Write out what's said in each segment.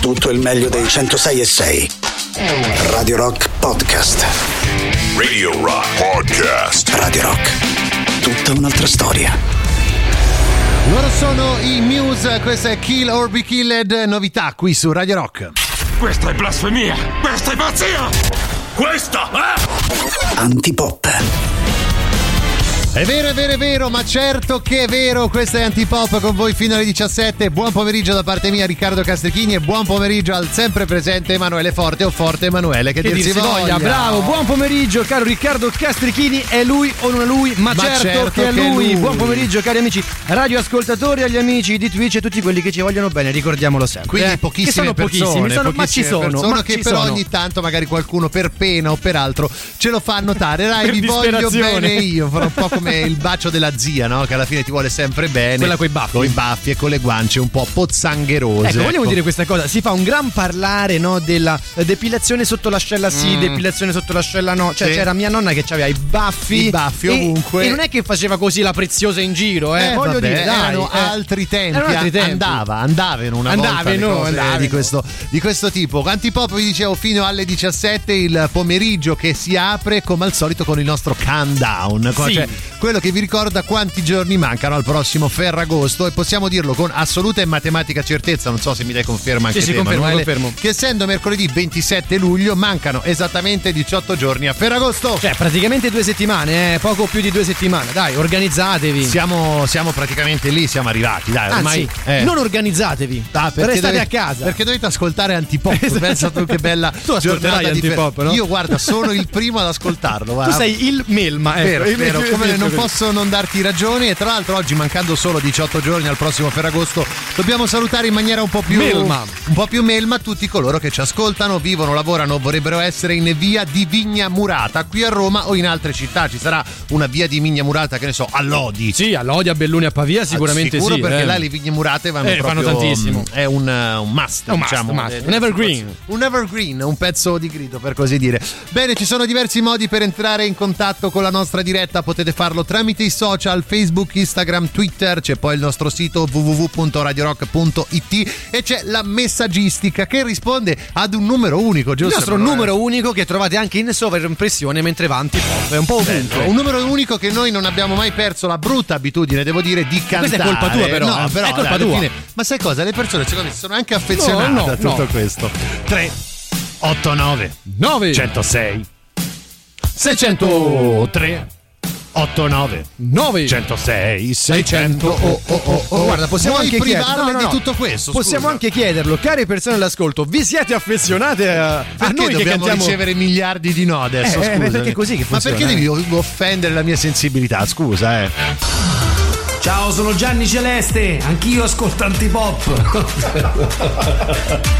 tutto il meglio dei 106 e 6. Radio Rock Podcast. Radio Rock Podcast. Radio Rock. Tutta un'altra storia. Loro sono i Muse, questa è Kill or Be Killed, novità qui su Radio Rock. Questa è blasfemia! Questa è pazzia! Questa è... Antipop. È vero, è vero, è vero, ma certo che è vero. Questa è Antipop con voi fino alle 17. Buon pomeriggio da parte mia, Riccardo Castrichini, e buon pomeriggio al sempre presente Emanuele Forte o Forte Emanuele. Che, Che dir si si voglia, bravo, buon pomeriggio caro Riccardo Castrichini, è lui o non è lui, ma, Ma certo, certo che è che lui. lui. Buon pomeriggio cari amici radioascoltatori, agli amici di Twitch e tutti quelli che ci vogliono bene, ricordiamolo sempre. Quindi eh, pochissime che sono persone, pochissimi, sono- ma pochissime ci sono, persone ma che ci però sono. ogni tanto magari qualcuno per pena o per altro ce lo fa notare. Dai, vi voglio bene io, farò un po' come il bacio della zia, no? Che alla fine ti vuole sempre bene. Quella coi baffi. Con i baffi e con le guance un po' pozzangherose. Ecco, vogliamo ecco. dire questa cosa, si fa un gran parlare no, della eh, depilazione sotto l'ascella sì, depilazione sotto l'ascella no, cioè Mm. Sì. c'era mia nonna che aveva i baffi, I baffi e- ovunque. e non è che faceva così la preziosa in giro, eh, Eh, voglio vabbè, dire, dai, erano eh. altri tempi, Erano altri tempi. andava, andavano una volta Andavano, cose andavano. di questo, di questo tipo. Antipop vi dicevo fino alle 17 il pomeriggio che si apre come al solito con il nostro countdown, Sì. cioè quello che vi ricorda quanti giorni mancano al prossimo Ferragosto e possiamo dirlo con assoluta e matematica certezza, non so se mi dai conferma anche Sì, sì, te, confermo, Emanuele, confermo. che essendo mercoledì 27 luglio mancano esattamente 18 giorni a Ferragosto. Cioè, praticamente due settimane, eh, poco più di due settimane. Dai, organizzatevi. Siamo, siamo praticamente lì, siamo arrivati, dai, ormai Anzi, eh. non organizzatevi. Ah, Restate dovete- a casa. Perché dovete ascoltare Antipop. Pensa tu che bella Tu giornata di fer- Antipop, no? Io guarda, sono il primo ad ascoltarlo. Tu guarda. sei il Melma, ecco. Vero, Il- vero, come il- non posso non darti ragione e tra l'altro oggi mancando solo 18 giorni al prossimo Ferragosto dobbiamo salutare in maniera un po' più Melma. un po' più melma tutti coloro che ci ascoltano, vivono, lavorano, vorrebbero essere in via di Vigna Murata qui a Roma o in altre città, ci sarà una via di Vigna Murata che ne so, a Lodi. Sì, a Lodi, a Belluni, a Pavia sicuramente Sicuro sì. perché eh. là le vigne murate vanno Eh, proprio fanno tantissimo. È un, eh, un must, È un must, diciamo. un must. Eh, Un evergreen. Un evergreen, un pezzo di grido per così dire. Bene, ci sono diversi modi per entrare in contatto con la nostra diretta. Potete farlo tramite i social, Facebook, Instagram, Twitter. C'è poi il nostro sito www.radiorock.it e c'è la messaggistica che risponde ad un numero unico, Il giusto? nostro Emanuele? numero unico che trovate anche in sovraimpressione mentre va antipop. È un po' ovunque. Un numero unico che noi non abbiamo mai perso la brutta abitudine, devo dire, di cantare. Questa è colpa tua, però, No, eh. però È colpa dai, tua. fine- ma sai cosa? Le persone secondo me si sono anche affezionate No, no, a tutto no. questo. 3 8 9 9 106 603 8 9 9 106 600 600 oh, oh, oh, oh, guarda possiamo Vuoi anche chiedere- privarle no, no, di no. tutto questo possiamo scusa? anche chiederlo care persone all'ascolto vi siete affezionate a, a perché noi che dobbiamo cantiamo ricevere miliardi di no adesso Eh, eh, scusa perché così che ma funziona, perché eh. devi offendere la mia sensibilità scusa eh Ciao, sono Gianni Celeste, anch'io ascolto antipop.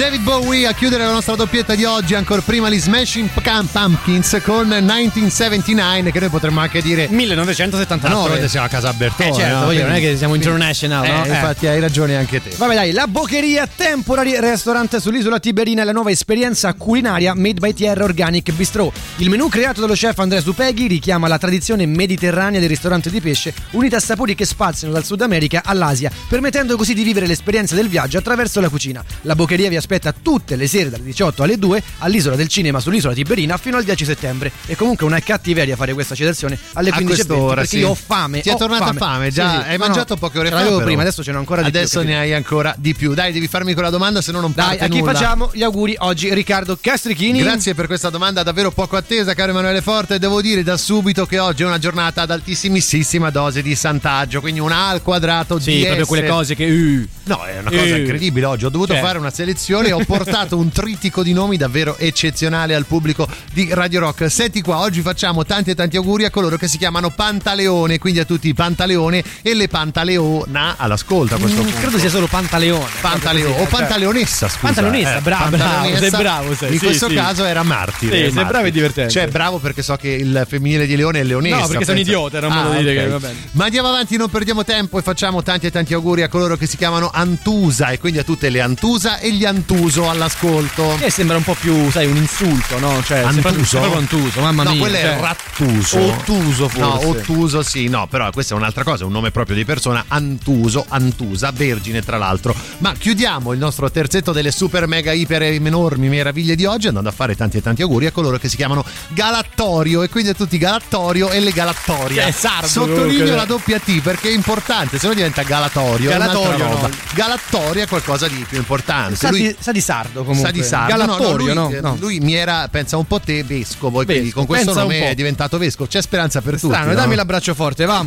David Bowie a chiudere la nostra doppietta di oggi, ancora prima gli Smashing Pumpkins con 1979, che noi potremmo anche dire 1979. Naturalmente siamo a casa Bertone. Eh certo, no? dire, non è Quindi- che siamo international, Eh, no? Eh. Infatti hai ragione anche te. Vabbè dai, la Boccheria Temporary Restaurant sull'isola Tiberina è la nuova esperienza culinaria made by TR Organic Bistro. Il menù creato dallo chef Andrea Supeghi richiama la tradizione mediterranea del ristorante di pesce, unita a sapori che spaziano dal Sud America all'Asia, permettendo così di vivere l'esperienza del viaggio attraverso la cucina. La Boccheria vi aspetta tutte le sere dalle 18 alle 2 all'isola del cinema sull'isola Tiberina fino al 10 settembre. E comunque una cattiveria fare questa citazione alle A 15.20 quest'ora, perché sì. io ho fame. Ti è ho tornata fame, già? Sì, sì. Hai No, mangiato no, poche ore fa. l'avevo prima, adesso ce n'ho ancora di più. Adesso ne hai ancora di più. Dai, devi farmi quella domanda, se no non Dai, a chi nulla. facciamo gli auguri oggi? Riccardo Castrichini. Grazie per questa domanda davvero poco attesa, caro Emanuele Forte. Devo dire da subito che oggi è una giornata ad altissimissima dose di santaggio, quindi un A al quadrato Sì, di proprio S. quelle cose che. uh, No, è una cosa Eh. incredibile. Oggi ho dovuto Cioè. fare una selezione e ho portato un tritico di nomi davvero eccezionale al pubblico di Radio Rock. Senti qua, oggi facciamo tanti e tanti auguri a coloro che si chiamano Pantaleone, quindi a tutti i Pantaleone e le Pantaleona all'ascolto a questo mm, punto. credo sia solo Pantaleone. Pantaleo o. Pantaleonessa, scusa. Pantaleonessa, bravo, bravo, Pantaleonessa. sei bravo, sei, In sì, questo sì. caso era martire. Sì, sei martire. bravo e divertente. Cioè, bravo perché so che il femminile di Leone è leonessa. No, perché penso. idiota, era un modo di dire che va bene. Ma andiamo avanti, non perdiamo tempo e facciamo tanti e tanti auguri a coloro che si chiamano Antusa e quindi a tutte le Antusa e gli Antuso all'ascolto. Che sembra un po' più, sai, un insulto, no? Cioè, sembra, Antuso? sembra proprio antuso, mamma no, mia. quello cioè. è Rattuso. Ottuso, forse. No, Ottuso sì, no, però questa è un'altra cosa, è un nome proprio di persona, Antuso, Antusa, vergine tra l'altro. Ma chiudiamo il nostro terzetto delle super mega iper enormi meraviglie di oggi andando a fare tanti e tanti auguri a coloro che si chiamano Galattorio e quindi a tutti Galattorio e le Galattoria. Che è sardo, Sottolineo comunque. la doppia T perché è importante, se no diventa Galatorio. Galatorio, no. Galattoria è qualcosa di più importante. Sa, Lui- sa di sardo comunque. Sa di sardo, Galattorio, no, no? lui, No. lui mi era, pensa un po' te, vescovo, quindi Vescovo, con questo pensa nome è diventato vescovo. C'è speranza per tutti. Strano, no? dammi l'abbraccio forte, va.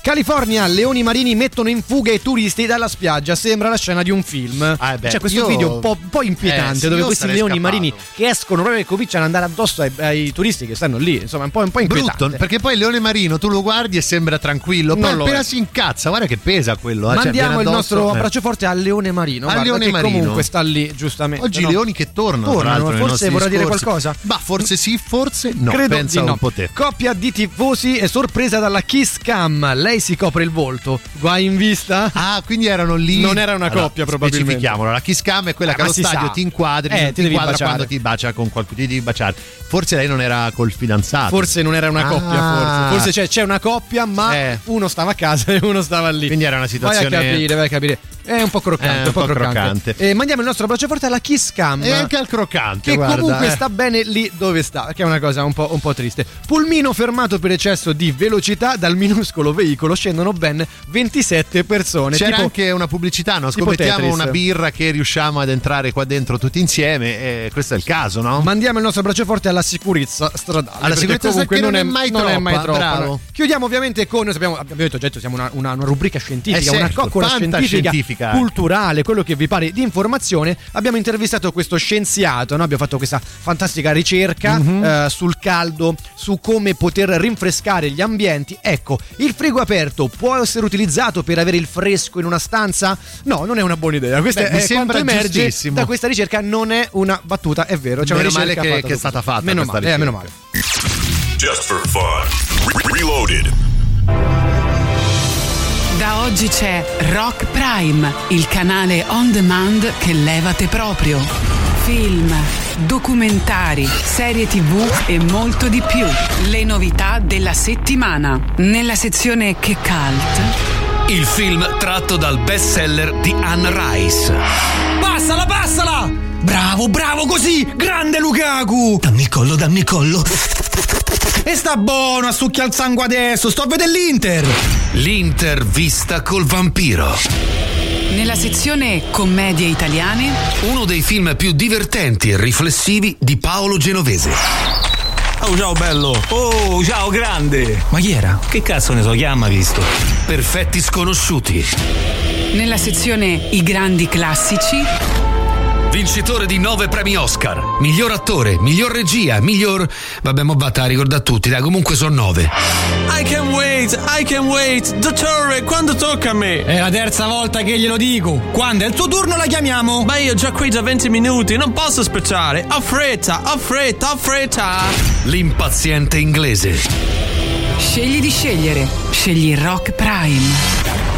California, leoni marini mettono in fuga i turisti dalla spiaggia. Sembra la scena di un film. Ah, beh, C'è questo io- video un po', un po' inquietante Eh, sì, dove questi leoni scappato. marini che escono proprio e cominciano ad andare addosso ai, ai turisti che stanno lì. Insomma, è un po', un po' inquietante. Brutto, perché poi il leone marino tu lo guardi e sembra tranquillo, lo appena si incazza, guarda che pesa quello. eh, cioè, Mandiamo viene il nostro eh. abbraccio forte al leone marino. Al guarda, leone marino. comunque sta lì, giustamente. Oggi no? i leoni che tornano, Tornano, forse vorrà dire qualcosa? Bah, forse sì, forse no. Credo Pensa di no. un po' te. Coppia di tifosi è sorpresa dalla kiss cam. Lei si copre il volto. Guai in vista? Ah, quindi erano lì. Non era una coppia, probabilmente. Specifichiamolo. La kiss cam è quella Eh, che ma allo stadio sa. ti inquadri, Eh, ti, ti inquadra baciare. quando ti bacia con qualcuno, ti devi baciare. Forse lei non era col fidanzato. Forse non era una Ah. coppia, forse. Forse c'è, c'è una coppia, ma Eh. uno stava a casa e uno stava lì. Quindi era una situazione- Vai a capire, vai a capire. È un po' croccante, Eh, un po' croccante. E mandiamo il nostro abbraccio forte alla Kiss Cam. E anche al croccante, Che guarda, comunque eh. sta bene lì dove sta, che è una cosa un po', un po' triste. Pulmino fermato per eccesso di velocità dal minuscolo veicolo scendono ben 27 persone. C'era tipo, anche una pubblicità, no? Scommettiamo una birra che riusciamo ad entrare qua dentro tutti insieme. E questo è il caso, no? Mandiamo il nostro abbraccio forte alla sicurezza stradale. Alla sicurezza comunque stradale che non è mai non è mai troppa, troppa, no. Chiudiamo ovviamente con. Abbiamo, abbiamo detto, già detto, siamo una, una- una rubrica scientifica, Eh, una certo, coccola scientifica, fantascientifica. culturale, quello che vi pare di informazione. Abbiamo intervistato questo scienziato, no? abbiamo fatto questa fantastica ricerca Mhm. eh, sul caldo, su come poter rinfrescare gli ambienti. Ecco, il frigo aperto può essere utilizzato per avere il fresco in una stanza? No, non è una buona idea. Questa Beh, mi è sembra quanto emerge da questa ricerca, non è una battuta, è vero. C'è Meno una male che- che è stata fatta Meno male, eh, meno male. Just for fun. Re- reloaded. Da oggi c'è Rock Prime, il canale on demand che levate proprio. Film, documentari, serie tv e molto di più. Le novità della settimana. Nella sezione Che Cult. Il film tratto dal bestseller di Anne Rice. Passala, passala! Bravo, bravo così! Grande Lukaku! Dammi il collo, dammi il collo. E sta buono a succhiare il sangue adesso, sto a vedere l'Inter! L'intervista col vampiro. Nella sezione Commedie italiane. Uno dei film più divertenti e riflessivi di Paolo Genovese. Oh, ciao bello! Oh, ciao grande! Ma chi era? Che cazzo ne so, chi ha mai visto? Perfetti sconosciuti. Nella sezione I grandi classici. Vincitore di nove premi Oscar. Miglior attore, miglior regia, miglior. Vabbè, mo batta, ricorda a tutti, dai, comunque sono nove. I can wait, I can wait. Dottore, quando tocca a me? È la terza volta che glielo dico. Quando è il tuo turno la chiamiamo. Ma io già qui da 20 minuti, non posso aspettare. Ho fretta, ho fretta, ho fretta. L'impaziente inglese. Scegli di scegliere. Scegli Rock Prime.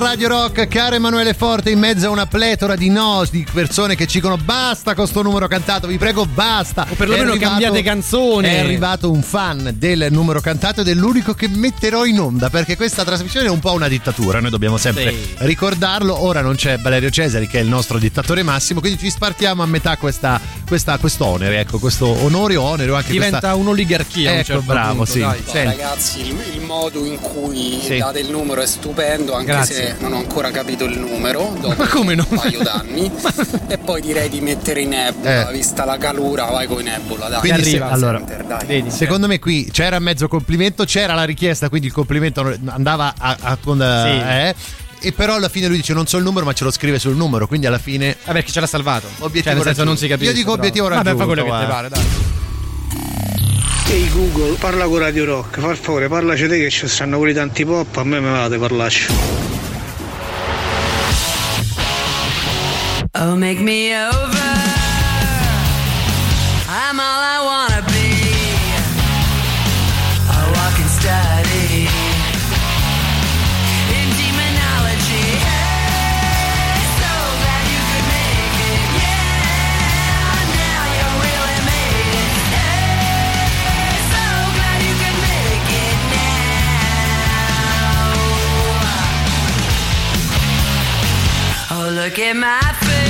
Radio Rock, caro Emanuele Forte, in mezzo a una pletora di no, di persone che ci dicono basta con sto numero cantato, vi prego basta. O perlomeno cambiate canzone. È arrivato un fan del numero cantato ed è l'unico che metterò in onda perché questa trasmissione è un po' una dittatura, noi dobbiamo sempre Sì. ricordarlo. Ora non c'è Valerio Cesari che è il nostro dittatore massimo, quindi ci spartiamo a metà questa, questa, quest'onere, ecco, questo onore o onere anche Diventa questa... un'oligarchia. a un Ecco, certo bravo, punto, sì. dai. Ragazzi, il, il modo in cui Sì. date il numero è stupendo, anche Grazie. se non ho ancora capito il numero, dopo Ma come no? un paio d'anni. e poi direi di mettere in nebula, Eh. vista la calura, vai con nebula, dai. Quindi se- Arriva, allora, Center, dai. Vedi, Secondo me qui c'era mezzo complimento, c'era la richiesta, quindi il complimento andava a, a- con, eh, e però alla fine lui dice non so il numero ma ce lo scrive sul numero, quindi alla fine Ah, perché ce l'ha salvato. Obiettivo Cioè, nel senso raggiunto. non si capisce. Io dico però. obiettivo Vabbè, fa raggiunto, quello che ti pare, dai. Ehi Google, parla con Radio Rock, per favore, parlaci te che ci stanno quelli tanti pop, a me me vate parlarci. Oh, make me over. Look at my face.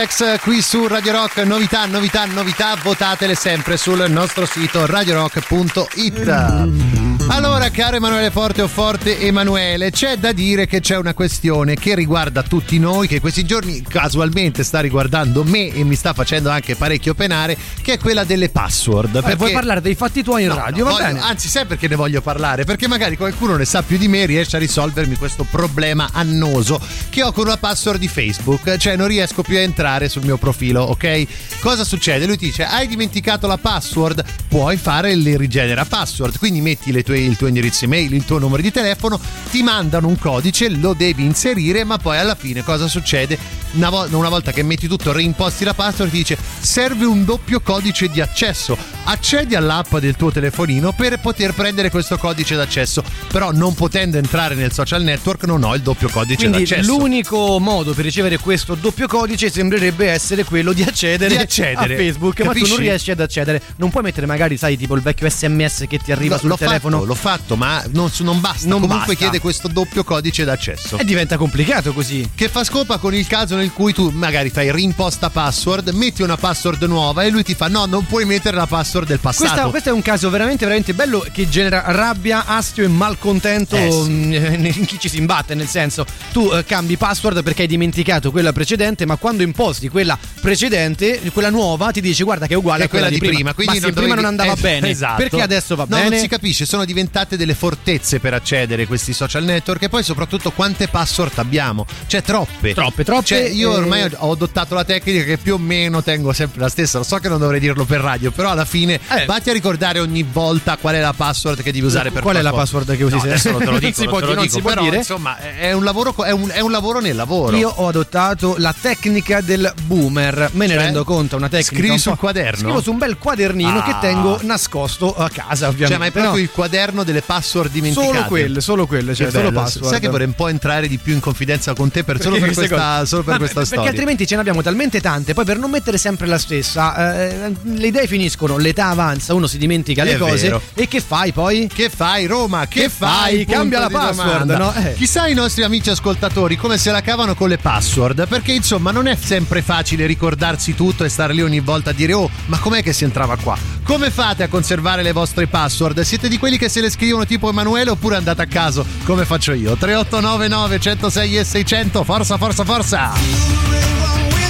Eh, qui su Radio Rock, novità, novità, novità, votatele sempre sul nostro sito radiorock.it. Allora, caro Emanuele Forte o Forte Emanuele, c'è da dire che c'è una questione che riguarda tutti noi, che questi giorni casualmente sta riguardando me e mi sta facendo anche parecchio penare, che è quella delle password. Eh, vuoi perché- parlare dei fatti tuoi in No, radio? no, Va voglio- bene. Anzi, sai perché ne voglio parlare? Perché magari qualcuno ne sa più di me e riesce a risolvermi questo problema annoso che ho con una password di Facebook. Cioè, non riesco più a entrare sul mio profilo, ok? Cosa succede? Lui dice: Hai dimenticato la password? Puoi fare il rigenera password. Quindi metti le tue- il tuo indirizzo email, il tuo numero di telefono, ti mandano un codice, lo devi inserire, ma poi alla fine cosa succede? Una, vo- una volta che metti tutto, reimposti la password, ti dice: Serve un doppio codice di accesso. Accedi all'app del tuo telefonino per poter prendere questo codice d'accesso. Però non potendo entrare nel social network, non ho il doppio codice Quindi d'accesso. l'unico modo per ricevere questo doppio codice sembrerebbe essere quello di accedere, Di accedere, a Facebook, ma tu capisci? non riesci ad accedere. Non puoi mettere magari, sai, tipo il vecchio SMS che ti arriva No, sul l'ho telefono. Fatto, l'ho fatto, ma non, non basta. Non Comunque basta. chiede questo doppio codice d'accesso. E diventa complicato così. Che fa scopa con il caso nel cui tu magari fai rimposta password, metti una password nuova e lui ti fa: No, non puoi mettere la password del passato. Questa- questo è un caso veramente, veramente bello che genera rabbia, astio e malcontento Eh, sì. mm, in chi ci si imbatte. Nel senso, tu eh, cambi password perché hai dimenticato quella precedente, ma quando imposti quella precedente, quella nuova, ti dice guarda che è uguale È a quella, di prima. quindi ma se prima non andava eh, bene, esatto. perché adesso va no, bene? non si capisce, sono diventate delle fortezze per accedere a questi social network e poi soprattutto quante password abbiamo? Cioè troppe. Troppe, troppe, Cioè io ormai ho- ho adottato la tecnica che più o meno tengo sempre la stessa, lo so che non dovrei dirlo per radio, però alla fine Eh. vatti a ricordare ogni volta qual è la password che devi usare per Qual è la password che usi No, adesso non te lo Non dico, si può non dico, si può però, dire. insomma è un lavoro è un, è un lavoro nel lavoro. Io ho adottato la tecnica del boomer, me ne Cioè? rendo conto, una tecnica. Scrivi un sul quaderno? Scrivo su un bel quadernino Ah. che tengo nascosto a casa, ovviamente. Cioè, ma è proprio No, il quaderno delle password dimenticate. Solo quelle, solo quelle, cioè solo password. Sai che vorrei un po' entrare di più in confidenza con te per, solo per questa, solo per questa perché storia. altrimenti ce ne abbiamo talmente tante, poi per non mettere sempre la stessa, eh, le idee finiscono, l'età avanza, uno si dimentica le È cose. vero. E che fai poi? Che fai Roma? Che, Che fai? Cambia la password, no? Eh. Chissà i nostri amici ascoltatori come se la cavano con le password, perché insomma non è sempre facile ricordarsi tutto e stare lì ogni volta a dire oh, ma com'è che si entrava qua? Come fate a conservare le vostre password? Siete di quelli che se le scrivono tipo Emanuele oppure andate a caso come faccio io? 3899 106 e 600, forza, forza, forza! You really want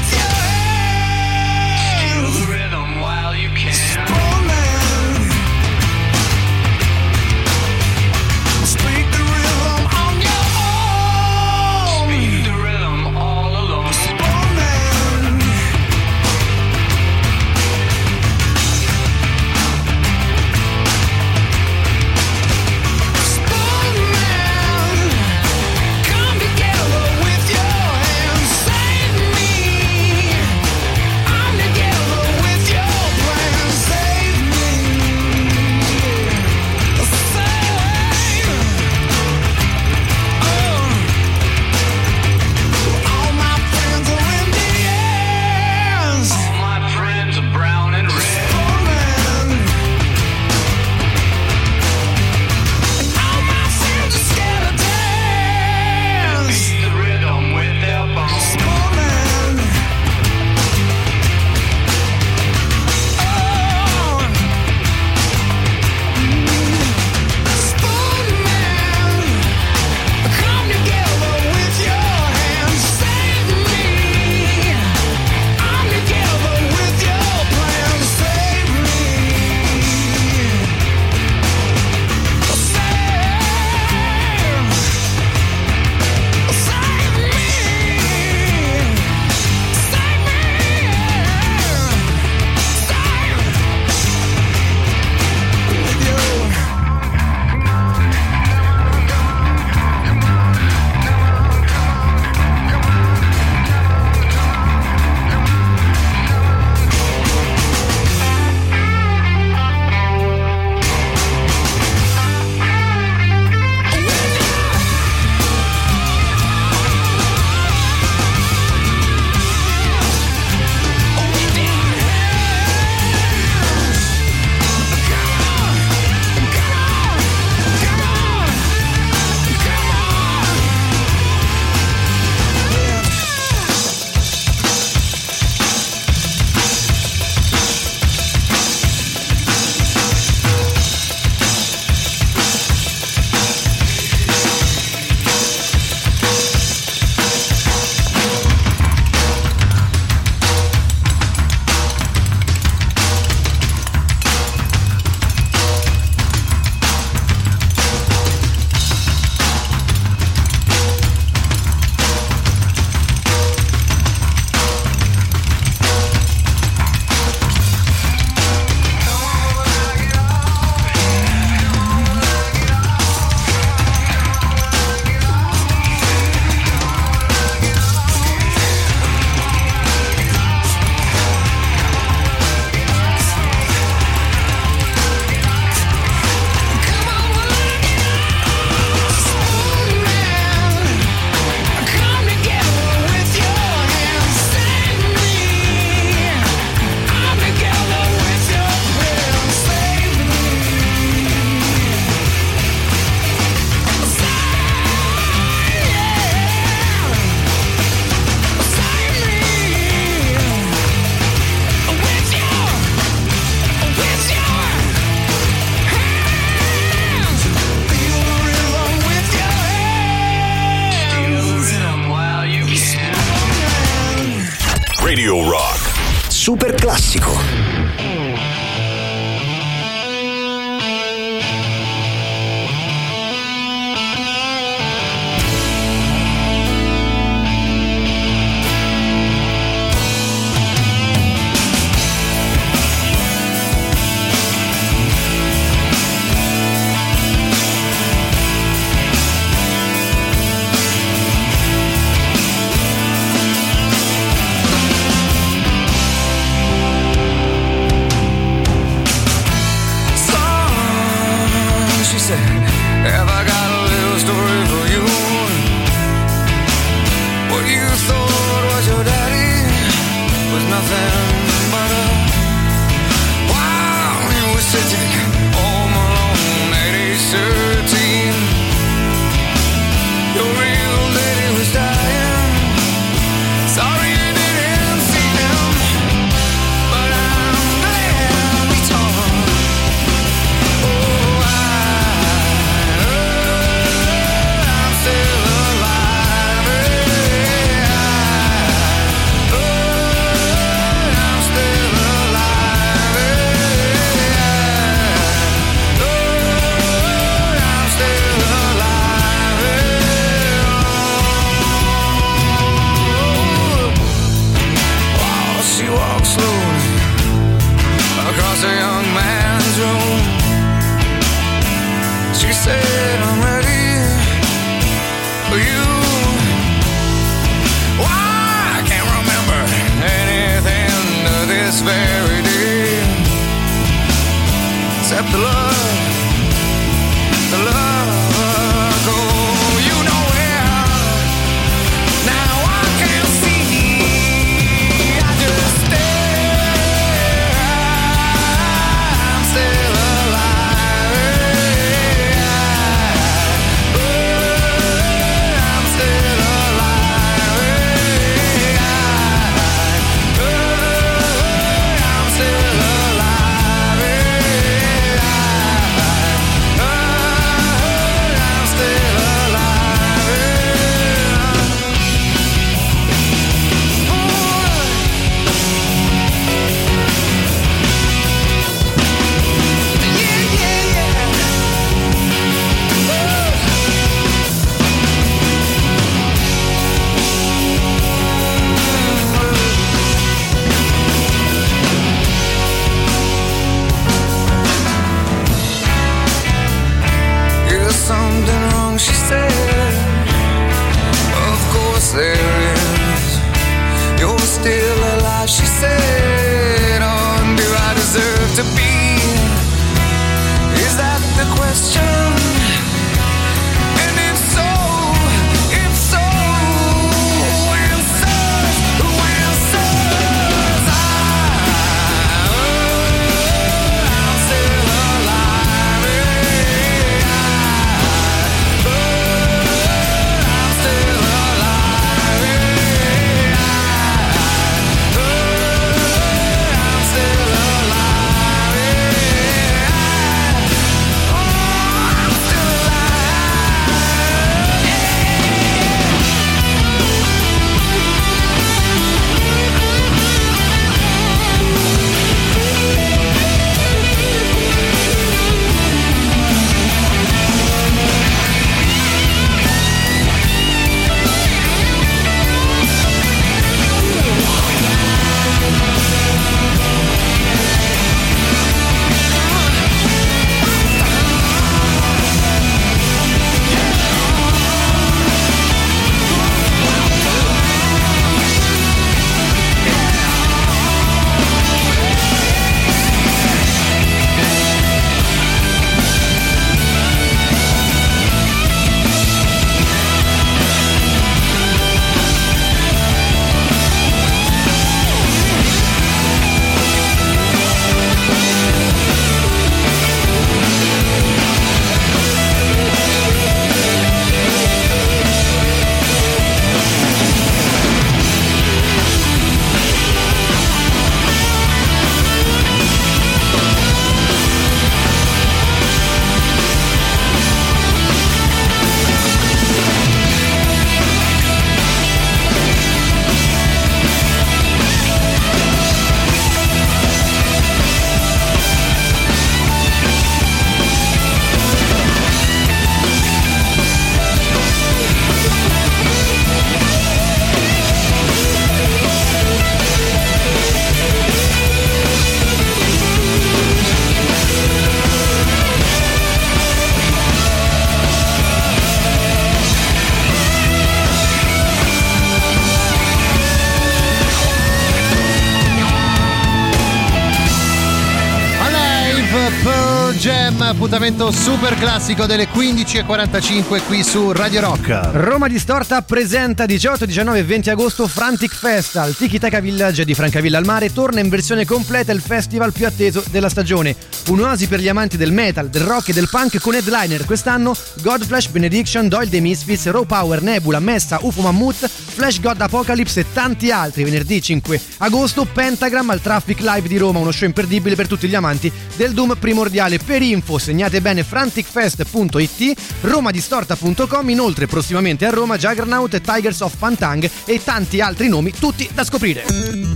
appuntamento super classico delle 15.45 qui su Radio Rock. Roma Distorta presenta 18, 19 e 20 agosto Frantic Fest al Tiki Taka Village di Francavilla al Mare. Torna in versione completa il festival più atteso della stagione. Un'oasi per gli amanti del metal, del rock e del punk con headliner quest'anno Godflesh, Benediction, Doyle The Misfits, Raw Power, Nebula, Messa, UFO Mammoth, Flash God Apocalypse e tanti altri. Venerdì 5 agosto Pentagram al Traffic Live di Roma, uno show imperdibile per tutti gli amanti del Doom primordiale. Per info segnate bene franticfest.it, romadistorta.com, inoltre prossimamente a Roma Juggernaut Tigers of Pantang e tanti altri nomi, tutti da scoprire.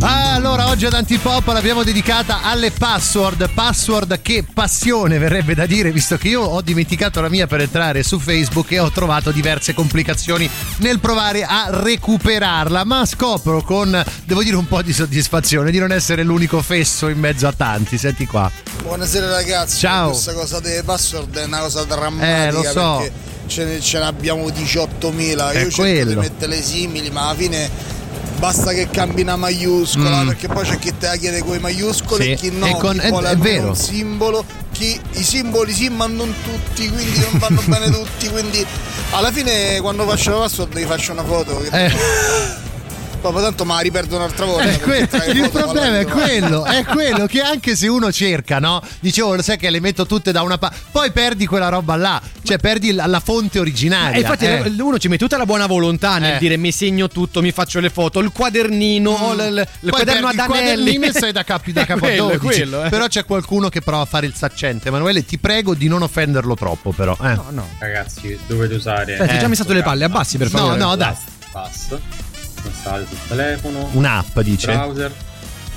Allora oggi ad Antipop l'abbiamo dedicata alle password. Password che passione verrebbe da dire, visto che io ho dimenticato la mia per entrare su Facebook e ho trovato diverse complicazioni nel provare a recuperarla. Ma scopro con, devo dire, un po' di soddisfazione di non essere l'unico fesso in mezzo a tanti. Senti qua. Buonasera ragazzi, Ciao. questa cosa delle password è una cosa drammatica Eh, lo so. perché ce ne, ce ne abbiamo 18.000, È io cerco quello. di mettere simili ma alla fine basta che cambi una maiuscola Mm. perché poi c'è chi te la chiede con i maiuscoli Sì, e chi no, e con- chi è- vuole è almeno vero. un simbolo, chi i simboli sì ma non tutti, quindi non vanno bene tutti, quindi alla fine quando faccio la password gli faccio una foto che Eh. proprio tanto me la riperdo un'altra volta. È tra le il problema è quello, è quello che anche se uno cerca, no? Dicevo, lo sai che le metto tutte da una parte, poi perdi quella roba là, cioè perdi la, la fonte originaria. E infatti eh. uno ci mette tutta la buona volontà nel Eh. dire mi segno tutto, mi faccio le foto, il quadernino, l- l- il Poi quaderno ad il anelli. quadernino e sei da capo, da capo a quello, è 12. quello, eh. Però c'è qualcuno che prova a fare il saccente. Emanuele, ti prego di non offenderlo troppo, però. Eh. No, no. Ragazzi, dovete usare. Senti, già mi stato le palle, abbassi per No, favore. no, dai. Pass. Installate sul telefono. Un'app, dice? Browser.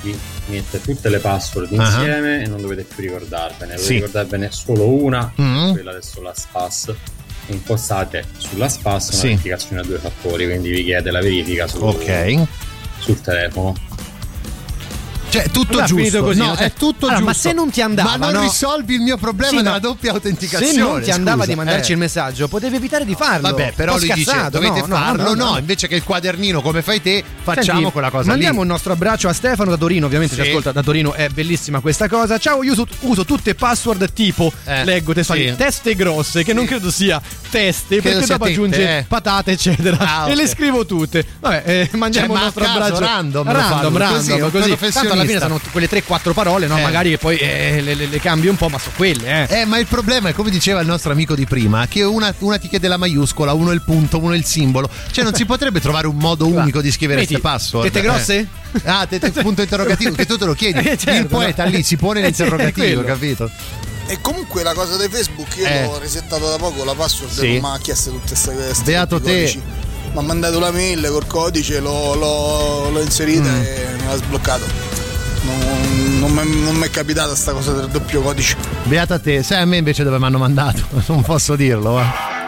Vi mette tutte le password Ah. insieme e non dovete più ricordarvene. Dovete Sì. ricordarvene solo una, Mm. quella adesso la SPAS. Impostate sulla SPAS una Sì. verificazione a due fattori, quindi vi chiede la verifica su- Ok. sul telefono. Cioè, tutto Allora, giusto. così, no? Cioè- è tutto Allora, ma giusto. se non ti andava, Ma non no? risolvi il mio problema Sì, della ma doppia autenticazione. Se non ti andava scusa, di mandarci eh. il messaggio, potevi evitare di farlo. Vabbè, però Un lui dice dovete no, farlo. no, No, invece che il quadernino come fai te, facciamo Senti, quella cosa mandiamo lì. un nostro abbraccio a Stefano da Torino, ovviamente Sì. ci ascolta da Torino, è bellissima questa cosa. Ciao, io uso, uso tutte password tipo, Eh, leggo testuali, sì. teste grosse, che non credo sia teste, Credo perché dopo aggiunge eh. patate, eccetera. Ah, E le scrivo tutte. Vabbè, eh, mandiamo Cioè, ma nostro abbraccio. random random, random, così, un così. Tanto alla fine sono quelle 3-4 parole, no? Eh. Magari poi eh, le, le- le cambi un po', ma sono quelle, eh. Eh, ma il problema è, come diceva il nostro amico di prima, che una, una ti chiede la maiuscola, uno il punto, uno il simbolo. Cioè, non si potrebbe trovare un modo unico di scrivere queste password. tette grosse? Eh. Ah, tette, punto interrogativo, che tu te lo chiedi. Eh, certo, il poeta no? lì si pone Eh, l'interrogativo, quello. capito? E comunque la cosa di Facebook io Eh. l'ho resettato da poco, la password Sì. non mi ha chiesto tutte queste queste Beato te. codici. Mi ha mandato la mail col codice, l'ho, l'ho- l'ho inserita Mm. e mi ha sbloccato. Non, non mi- è capitata sta cosa del doppio codice. Beata te, sai a me invece dove mi hanno mandato? Non posso dirlo, eh.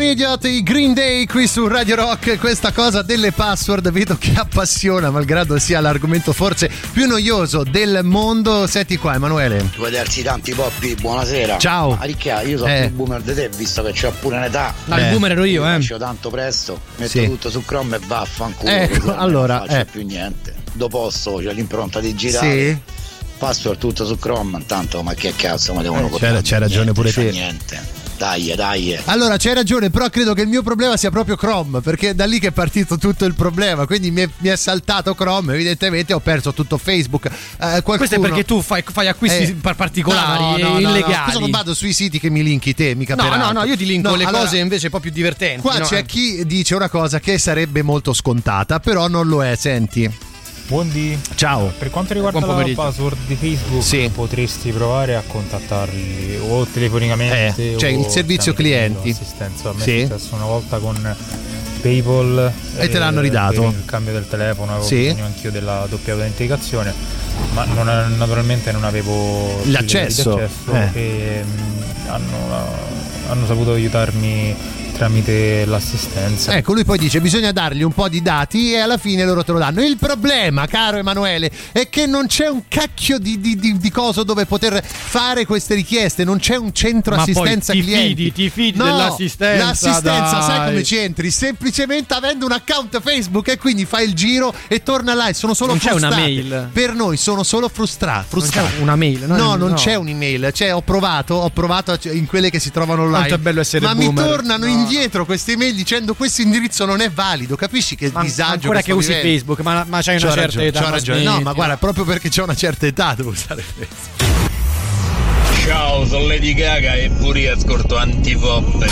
American Idiot, i Green Day qui su Radio Rock, questa cosa delle password vedo che appassiona, malgrado sia l'argomento forse più noioso del mondo. Senti qua Emanuele. Vedersi tanti poppi, buonasera. Ciao. Ma ricchia, io sono Eh. più boomer di te, visto che c'ho pure un'età. Il Eh. boomer ero io, eh. Faccio tanto presto, metto Sì. tutto su Chrome e vaffanculo. Ecco, allora, Non faccio eh. più niente. Dopo posto, c'è l'impronta digitale. Sì. Password tutto su Chrome, intanto ma che cazzo mi devono Eh, c'hai ragione Niente, pure c'è te. Niente. Dai, dai. Allora, c'hai ragione, però credo che il mio problema sia proprio Chrome, perché è da lì che è partito tutto il problema. Quindi mi è, mi è saltato Chrome, evidentemente ho perso tutto Facebook. Eh, qualcuno... Questo è perché tu fai, fai acquisti Eh, par- particolari, no, no, no, no, illegali. no. Non vado sui siti che mi linki te, mica No, peraltro. no, no, io ti linko No, le allora, cose invece un po' più divertenti. Qua no? c'è chi dice una cosa che sarebbe molto scontata, però non lo è, senti. Buondì. Ciao. Per quanto riguarda la password di Facebook, Sì. potresti provare a contattarli o telefonicamente Eh, cioè o il servizio clienti. Assistenza. A me Sì. è successo una volta con PayPal E te l'hanno eh, ridato? per il cambio del telefono, avevo Sì. bisogno anch'io della doppia autenticazione, ma non- naturalmente non avevo L'accesso, livelli di accesso eh. e mm, hanno, hanno saputo aiutarmi tramite l'assistenza. Ecco, lui poi dice bisogna dargli un po' di dati e alla fine loro te lo danno. Il problema, caro Emanuele, è che non c'è un cacchio di, di, di, di coso dove poter fare queste richieste, non c'è un centro Ma poi assistenza ti clienti. fidi, ti fidi No, dell'assistenza, L'assistenza, sai dai. come ci entri? Semplicemente avendo un account Facebook e quindi fai il giro e torna là e sono solo Non c'è una mail? Per noi sono solo frustrati. frustrati. c'è una mail, no? No, non No. c'è un'email. Cioè, ho provato, ho provato in quelle che si trovano online. Quanto è bello essere Ma boomer. mi tornano No. indietro queste email dicendo questo indirizzo non è valido. Capisci che Ma disagio ancora che usi vivendo? Facebook, ma, ma c'hai una C'ho certa ragione, età. c'ho ragione. No, ma guarda, proprio perché c'ho una certa età devo usare Facebook. Ciao, sono Lady Gaga e pure io ascolto antipop.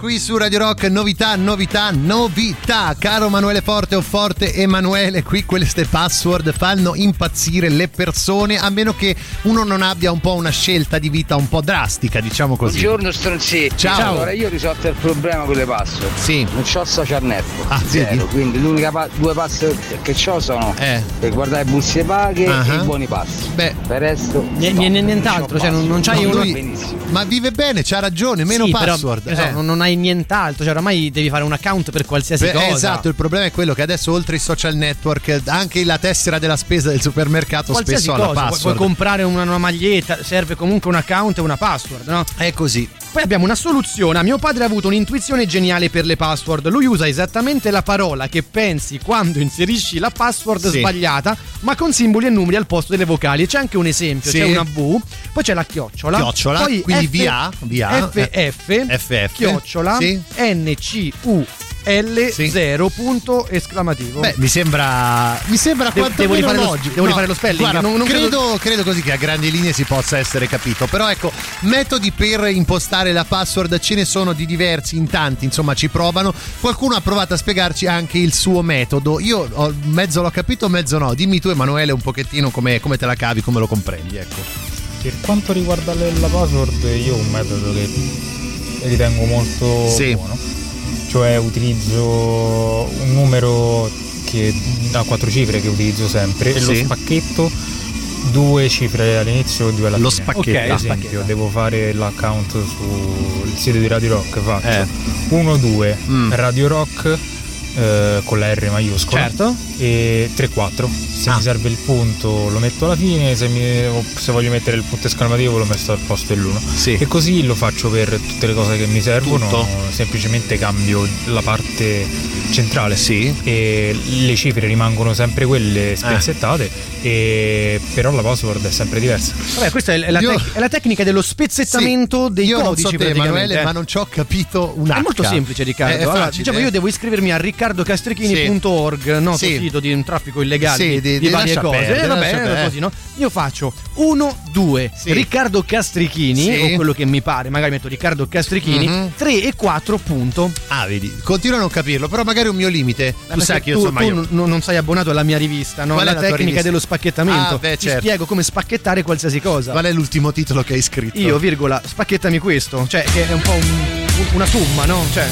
Qui su Radio Rock, novità, novità, novità. Caro Manuele Forte o Forte Emanuele, qui queste password fanno impazzire le persone a meno che uno non abbia un po' una scelta di vita un po' drastica, diciamo così. Buongiorno stronzetti. Ciao. Allora io ho risolto il problema con le password. Sì. Non c'ho social network. Ah, zero. vedi? Quindi l'unica pa- due password che ho sono Eh. per guardare buste paghe Ah. e i buoni passi. Beh. Per resto. N- n- nient'altro, cioè non, non c'hai No, uno. lui- ma vive bene, c'ha ragione, meno Sì, però, password. so, eh. non, non hai nient'altro, cioè oramai devi fare un account per qualsiasi Beh, cosa. Esatto, il problema è quello che adesso oltre i social network, anche la tessera della spesa del supermercato Qualsiasi spesso ha cosa, la puoi, password. puoi comprare una, una maglietta, serve comunque un account e una password, no? È così. Poi abbiamo una soluzione. Mio padre ha avuto un'intuizione geniale per le password. Lui usa esattamente la parola che pensi quando inserisci la password Sì. sbagliata, ma con simboli e numeri al posto delle vocali. C'è anche un esempio: Sì. c'è una V, poi c'è la chiocciola. Chiocciola, poi quindi F- VA, VA, FF, FF, chiocciola, sì. NCU. L0 punto esclamativo. Beh, mi sembra. Mi sembra Devo- quantomeno devo rifare lo- logico. devo rifare lo spelling? Guarda, Non- non credo, credo così che a grandi linee si possa essere capito. Però ecco, metodi per impostare la password ce ne sono di diversi, in tanti, insomma, ci provano. Qualcuno ha provato a spiegarci anche il suo metodo. Io ho- mezzo l'ho capito, mezzo no. Dimmi tu, Emanuele, un pochettino come, come te la cavi, come lo comprendi, ecco. Per quanto riguarda la password, io ho un metodo che ritengo molto Sì. buono. Cioè utilizzo un numero che ha quattro cifre che utilizzo sempre e lo Sì. spacchetto due cifre all'inizio e due alla Lo fine. spacchetto. Per Ok, esempio, spacchetto. devo fare l'account sul sito di Radio Rock, faccio Eh. 1 2 Mm. Radio Rock eh, con la R maiuscola Certo. e 3-4 se Ah. mi serve il punto lo metto alla fine se, mi- se voglio mettere il punto esclamativo lo metto al posto dell'uno Sì. e così lo faccio per tutte le cose che mi servono Tutto? semplicemente cambio la parte centrale Sì. e le cifre rimangono sempre quelle spezzettate e però la password è sempre diversa Vabbè, questa è la, Io- tec- è la tecnica dello spezzettamento dei Io non codici. so te, praticamente. Emanuele, ma non ci ho capito un È molto semplice, Riccardo. È, è Allora, facile. diciamo, io devo iscrivermi a riccardocastrichini.org, noto Sì. sito di traffico illegale Sì, di, di- di varie cose. perdere, Eh, vabbè, così, no? Io faccio 1, 2, Sì. Riccardo Castrichini, Sì. o quello che mi pare, magari metto Riccardo Castrichini, Mhm. 3 e 4, punto. Ah, vedi, continuo a non capirlo, però magari è un mio limite. Tu Perché sai che io, tu, insomma, tu io- non- non sei abbonato alla mia rivista, no? Qual la la tecnica rivista? dello spacchettamento. Ah, beh, Ti certo. spiego come spacchettare qualsiasi cosa. Qual è l'ultimo titolo che hai scritto? Io, virgola, spacchettami questo. Cioè, che è un po' un- una somma, no? Cioè.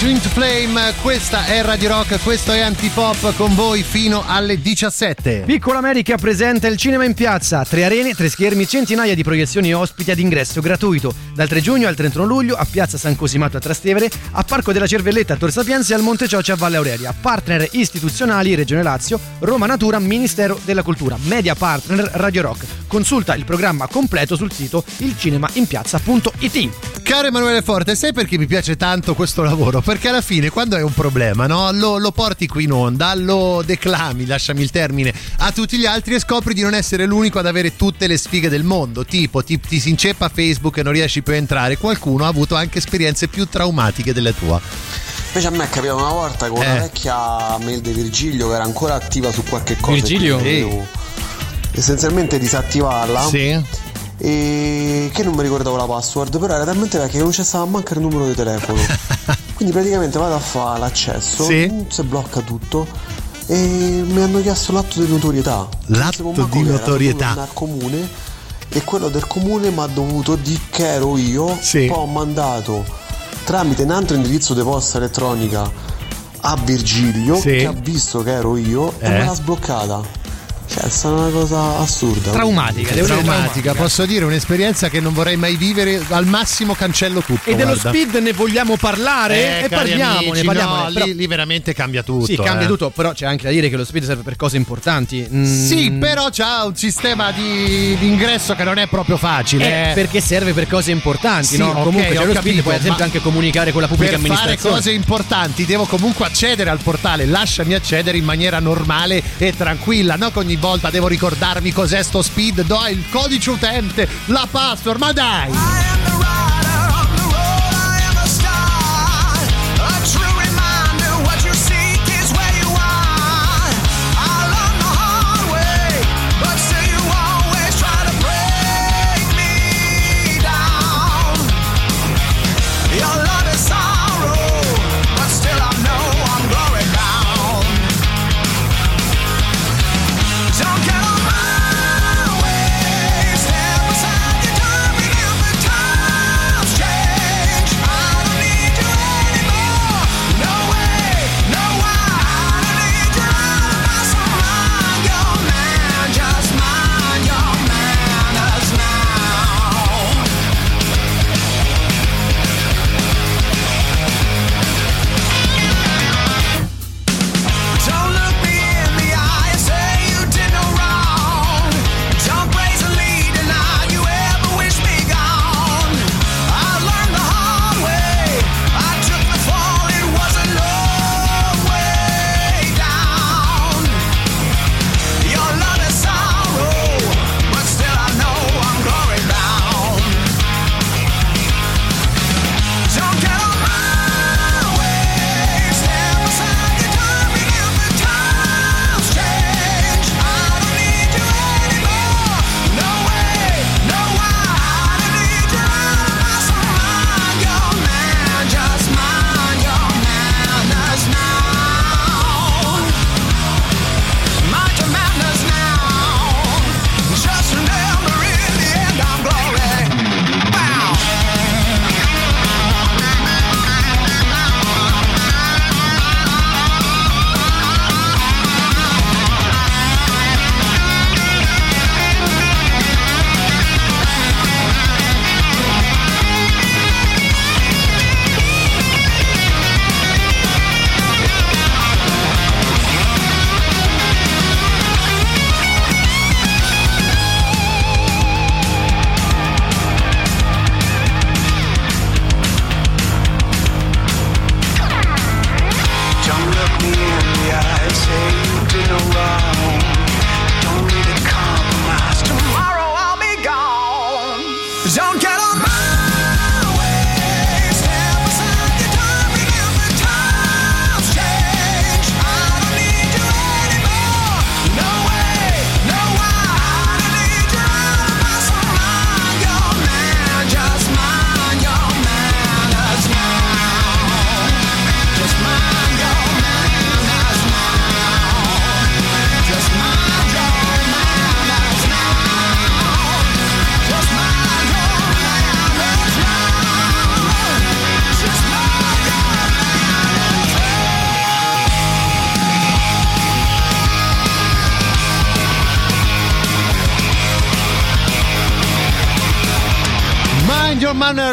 Dream to Flame eh, questa è Radio Rock, questo è Antipop con voi fino alle 17. Piccola America presenta il cinema in piazza, tre arene, tre schermi, centinaia di proiezioni ospiti ad ingresso gratuito. Dal 3 giugno al 31 luglio a Piazza San Cosimato a Trastevere, a Parco della Cervelletta a Tor Sapienza e al Monte Cioccia a Valle Aurelia. Partner istituzionali Regione Lazio, Roma Natura, Ministero della Cultura, Media Partner Radio Rock. Consulta il programma completo sul sito ilcinemainpiazza.it. Caro Emanuele Forte, sai perché mi piace tanto questo lavoro? Perché alla fine quando hai un problema, no? lo, lo porti qui in onda, lo declami, lasciami il termine, a tutti gli altri e scopri di non essere l'unico ad avere tutte le sfighe del mondo. Tipo, ti, ti si inceppa Facebook e non riesci più a entrare. Qualcuno ha avuto anche esperienze più traumatiche delle tue. Invece a me è capitato una volta con una Eh. vecchia mail di Virgilio che era ancora attiva su qualche cosa. Virgilio? dovevo essenzialmente disattivarla. Sì. E che non mi ricordavo la password, però era talmente vecchia che non c'è stava manco il numero di telefono. Quindi praticamente vado a fare l'accesso, Sì. si blocca tutto e mi hanno chiesto l'atto di notorietà. L'atto di era, notorietà. al comune e quello del comune mi ha dovuto dire che ero io, poi ho mandato tramite un altro indirizzo di posta elettronica a Virgilio Sì. che ha visto che ero io e Eh. me l'ha sbloccata. Cioè, è stata una cosa assurda. Traumatica, devo dire Traumatica, posso dire un'esperienza che non vorrei mai vivere, al massimo cancello tutto. E dello guarda. speed ne vogliamo parlare? Eh, e parliamone, amici, parliamone. no, Però- lì, lì veramente cambia tutto. Sì, cambia eh. tutto, però c'è anche da dire che lo speed serve per cose importanti. Mm, Sì, però c'ha un sistema di, di ingresso che non è proprio facile. eh, perché serve per cose importanti, Sì, no? ok, Comunque c'è ho lo speed, capito, puoi ad esempio anche comunicare con la pubblica per fare amministrazione. cose importanti devo comunque accedere al portale lasciami accedere in maniera normale e tranquilla no che ogni volta devo ricordarmi cos'è sto speed do il codice utente la password ma dai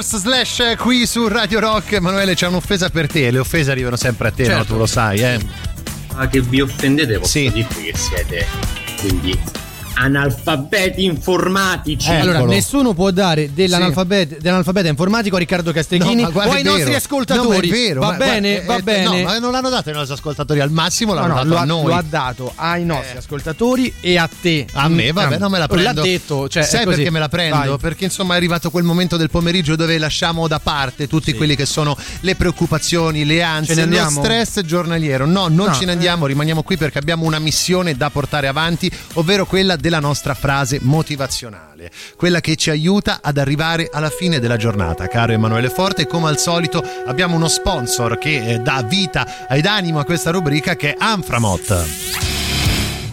Runners slash qui su Radio Rock. Emanuele, c'è un'offesa per te. Le offese arrivano sempre a te, no? Certo. Tu lo sai, eh. Ma che vi offendete posso dirvi che siete quindi analfabeti informatici. Allora, nessuno può dare dell'analfabeta, dell'analfabeta informatico a Riccardo Castrichini No, ma o ai nostri ascoltatori. No, ma è vero, va ma- bene, guarda, va eh, bene. No, ma non l'hanno dato ai nostri ascoltatori, al massimo No, l'hanno no, dato lo, a noi. lo ha dato ai nostri ascoltatori e a te. A me, vabbè, non me la prendo. L'ha detto, cioè, Sai perché me la prendo? Vai. Perché insomma è arrivato quel momento del pomeriggio dove lasciamo da parte tutti quelli che sono le preoccupazioni, le ansie, lo stress giornaliero. No, non No, ce ne andiamo, rimaniamo qui perché abbiamo una missione da portare avanti, ovvero quella della nostra frase motivazionale, quella che ci aiuta ad arrivare alla fine della giornata. Caro Emanuele Forte, come al solito abbiamo uno sponsor che eh, dà vita ed animo a questa rubrica che è Anframot.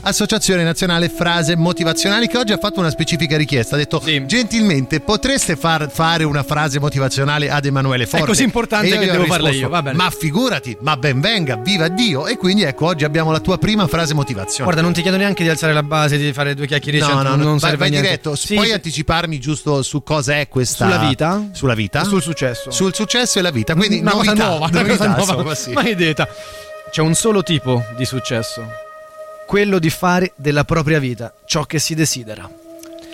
Associazione Nazionale Frase Motivazionali che oggi ha fatto una specifica richiesta, ha detto gentilmente potreste far fare una frase motivazionale ad Emanuele Forte. così importante che devo farla io. Ma figurati, ma ben venga, viva Dio e quindi ecco oggi abbiamo la tua prima frase motivazionale. Guarda, non ti chiedo neanche di alzare la base, di fare due chiacchiere. No, cioè, no, non no, vai, serve vai diretto. Sì, Puoi sì. anticiparmi giusto su cosa è questa Sulla vita? Sulla vita? Sul successo. Sul successo e la vita. Quindi una cosa novità, nuova, una novità, cosa nuova. insomma, sì. Maledetta. C'è un solo tipo di successo. Quello di fare della propria vita ciò che si desidera.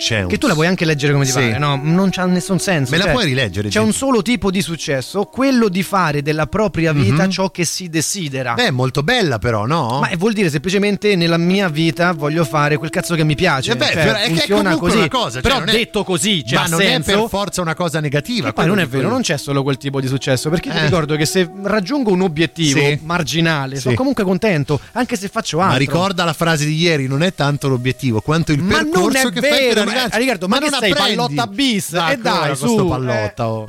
C'è un- Che tu la puoi anche leggere come ti Sì. pare, no? Non c'ha nessun senso. Me la Cioè, puoi rileggere, C'è un solo tipo di successo, quello di fare della propria vita Mhm. ciò che si desidera. Beh, è molto bella però, no? Ma vuol dire semplicemente nella mia vita voglio fare quel cazzo che mi piace. Eh beh, Cioè, è che è funziona comunque così. una cosa, cioè però è- detto così, cioè, ma non senso. è per forza una cosa negativa. E poi non è vero, non c'è solo quel tipo di successo, perché ti Eh. ricordo che se raggiungo un obiettivo Sì. marginale, sono Sì. comunque contento, anche se faccio altro. Ma ricorda la frase di ieri, non è tanto l'obiettivo quanto il Ma percorso è che fai per ma- Riccardo, ma che non sei, apprendi. pallotta bis? Dai, E dai, su, eh. pallotta, oh.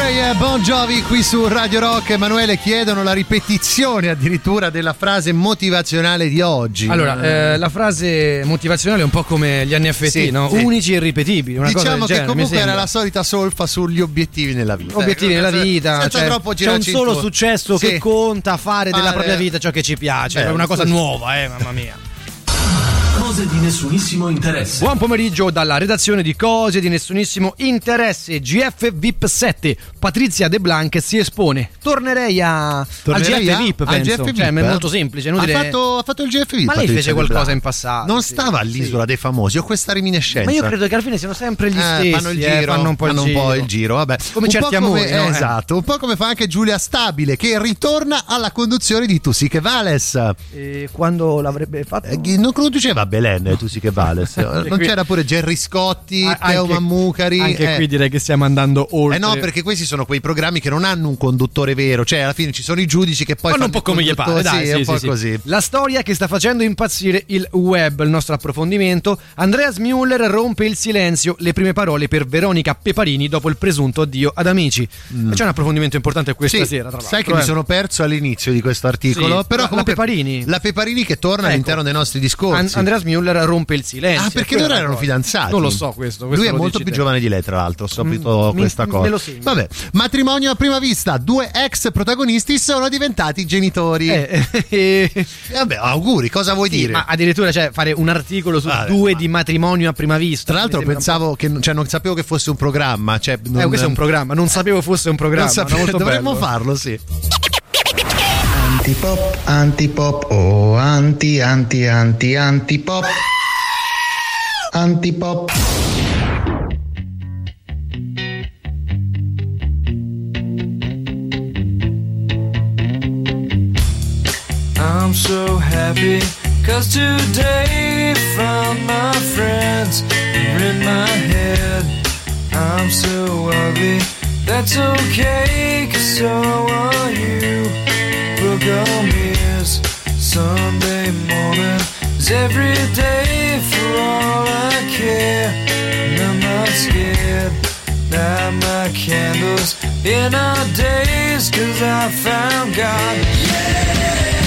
Pray e Bon Jovi qui su Radio Rock. Emanuele chiedono la ripetizione addirittura della frase motivazionale di oggi. Allora, eh, la frase motivazionale è un po' come gli NFT, Sì, no? sì. Unici e ripetibili. Una cosa diciamo del che genere, comunque era la solita solfa sugli obiettivi nella vita. Obiettivi Ecco, nella vita, senza cioè, troppo c'è un solo successo Sì. che conta fare della propria vita ciò che ci piace. Beh, è una cosa nuova, eh, mamma mia. Cose di nessunissimo interesse. Buon pomeriggio dalla redazione di Cose di Nessunissimo Interesse GF VIP 7. Patrizia De Blanc si espone. Tornerei a Tornerei al a- GF VIP, al penso. GF Cioè, VIP, è eh? molto semplice, Ha inutile- fatto, ha fatto il GF VIP. Ma lei Patrizia fece qualcosa in passato. Non sì. stava all'isola dei famosi, ho questa reminiscenza. Ma io credo che alla fine siano sempre gli Eh, stessi. fanno il eh, giro, fanno un po' il fanno giro. il giro, vabbè. Come Un certi po' come- amori, no? Eh. Esatto, un po' come fa anche Giulia Stabile che ritorna alla conduzione di Tu sì che vales. E quando l'avrebbe fatto? Eh, non conduceva Belen eh, Tu sì che vales. non qui- c'era pure Gerry Scotti, A- Teo anche- Mammucari. Anche eh. qui direi che stiamo andando oltre. Eh no, perché questi sono quei programmi che non hanno un conduttore vero, cioè alla fine ci sono i giudici che poi Fanno fanno un po' come gli pare, dai, sì, sì, è un sì, po' sì. così. La storia che sta facendo impazzire il web, il nostro approfondimento. Andreas Müller rompe il silenzio, le prime parole per Veronica Peparini dopo il presunto addio ad amici. E C'è un approfondimento importante questa Mm. Sì, sera, tra l'altro. sai che eh. mi sono perso all'inizio di questo articolo, Sì, però la- comunque la Peparini. la Peparini che torna Ecco. all'interno dei nostri discorsi. An- Andreas Müller rompe il silenzio. Ah, perché loro erano fidanzati? Non lo so questo. questo Lui è molto più te. giovane di lei, tra l'altro. Ho saputo Mm, mi- questa me cosa. Vabbè, matrimonio a prima vista. Due ex protagonisti sono diventati genitori. Eh, E vabbè, auguri, cosa vuoi Sì, dire? ma addirittura cioè, fare un articolo su Vabbè, due di matrimonio a prima vista. Tra l'altro mi pensavo che cioè, non sapevo che fosse un programma. Cioè, po'- non- Eh, questo è un programma, non sapevo fosse un programma. sapevo- dovremmo bello. farlo, sì. Antipop, antipop, oh anti, anti, anti, anti-pop. Anti-pop. I'm so happy cause today found my friends are in my head. I'm so ugly, that's okay cause so are you. On mirrors, Sunday morning is every day for all I care. And I'm not scared. Light my candles in our days cause I found God. I'm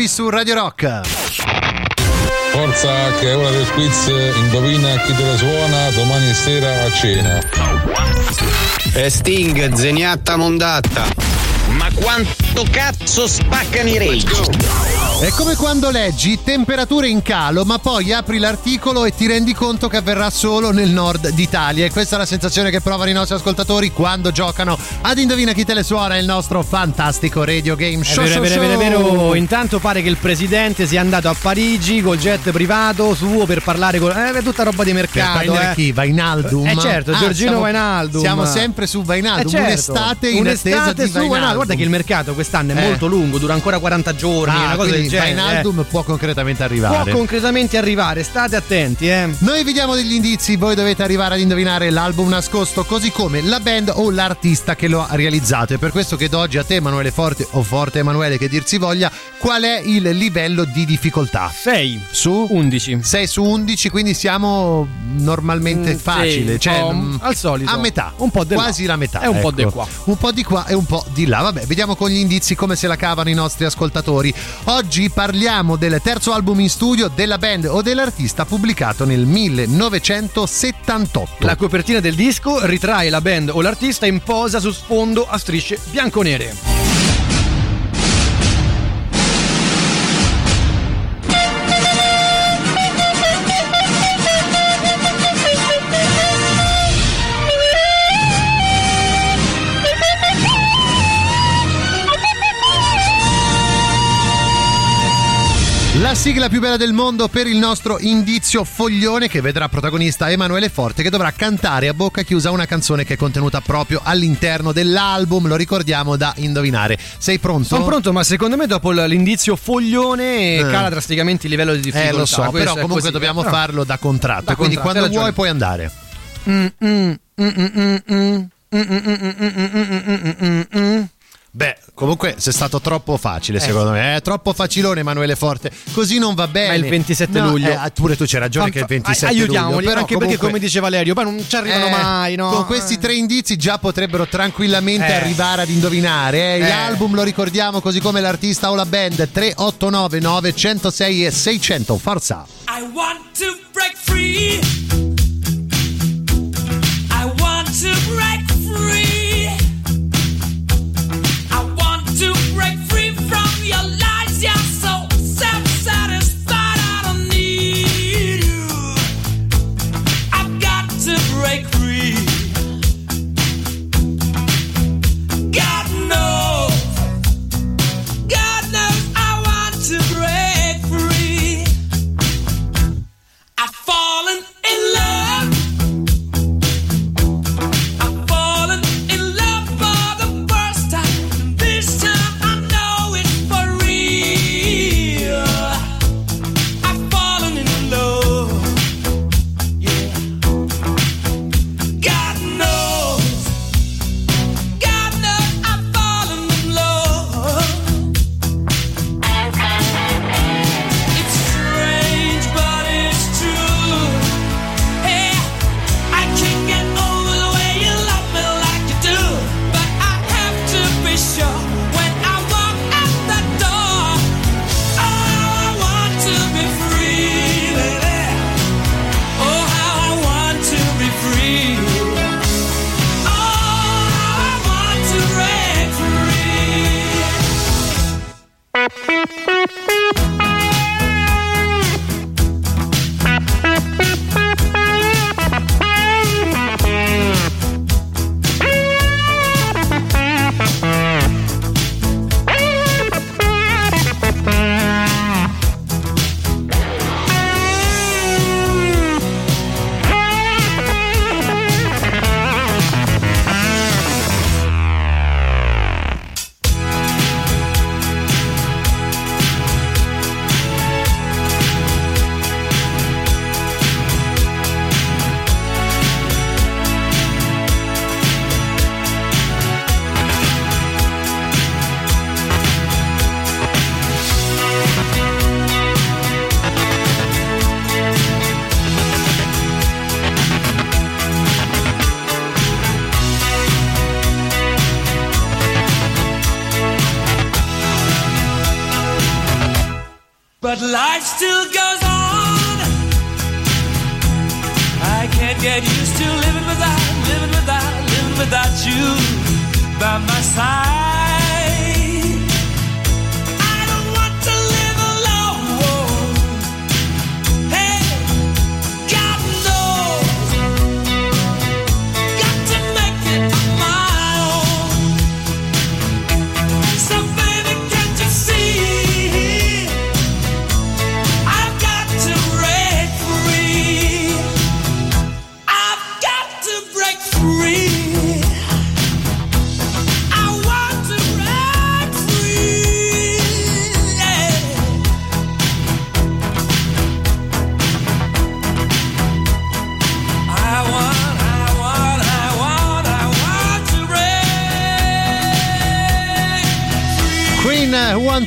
qui su Radio Rock. Forza che è ora del quiz, indovina chi te la suona domani sera a cena. E Sting, zeniatta mondatta. Ma quanto cazzo spaccano i rage? È come quando leggi temperature in calo, ma poi apri l'articolo e ti rendi conto che avverrà solo nel nord d'Italia. E questa è la sensazione che provano i nostri ascoltatori quando giocano ad Indovina chi te le suona, il nostro fantastico radio game È show. vero, show, è vero, è vero, è show. vero. Intanto pare che il presidente sia andato a Parigi col jet privato suo per parlare con. Eh, tutta roba di Per mercato. prendere eh. chi? Vainaldum? Eh certo, Ah, Giorgino siamo- Vainaldum. Siamo sempre su Vainaldum. Eh, certo. Un'estate in Un'estate attesa di su Vainaldum. Vainaldum. Guarda che il mercato quest'anno è Eh. molto lungo, dura ancora 40 giorni, Ah, una cosa quindi genere. Vainaldum può concretamente arrivare. Può concretamente arrivare, state attenti, eh. Noi vi diamo degli indizi, voi dovete arrivare ad indovinare l'album nascosto, così come la band o l'artista che lo ha realizzato. È per questo che chiedo oggi a te, Emanuele Forte o Forte Emanuele, che dir si voglia, qual è il livello di difficoltà? 6 su 11. 6 su 11, quindi siamo normalmente Mm, facile, sì, cioè po' mm, al solito. a metà, Un po' di là. quasi la metà. E un po' ecco. di qua. Un po' di qua e un po' di là. Vabbè, vediamo con gli indizi come se la cavano i nostri ascoltatori. Oggi parliamo del terzo album in studio della band o dell'artista pubblicato nel 1978. La copertina del disco ritrae la band o l'artista in posa su sfondo a strisce bianco-nere. La sigla più bella del mondo per il nostro indizio foglione che vedrà protagonista Emanuele Forte che dovrà cantare a bocca chiusa una canzone che è contenuta proprio all'interno dell'album, lo ricordiamo da indovinare. Sei pronto? Sono pronto, ma secondo me dopo l'indizio foglione Eh. cala drasticamente il livello di difficoltà. Eh lo so, Questo però comunque così, dobbiamo eh, però- farlo da contratto, Da quindi contratto, quando vuoi puoi andare. Mm, mm, mm, Beh, comunque sei stato troppo facile, eh. secondo me. È troppo facilone, Emanuele Forte. Così non va bene. Ma il 27 no, luglio. Eh, pure tu c'hai ragione ma, che è il 27 aiutiamoli, luglio. Però anche comunque, perché, come dice Valerio, poi non ci arrivano eh, mai. No? Con questi tre indizi già potrebbero tranquillamente eh. arrivare ad indovinare. Eh. L'album lo ricordiamo così come l'artista o la band 3899 106 e 600. Forza. I want to break free. I want to break free.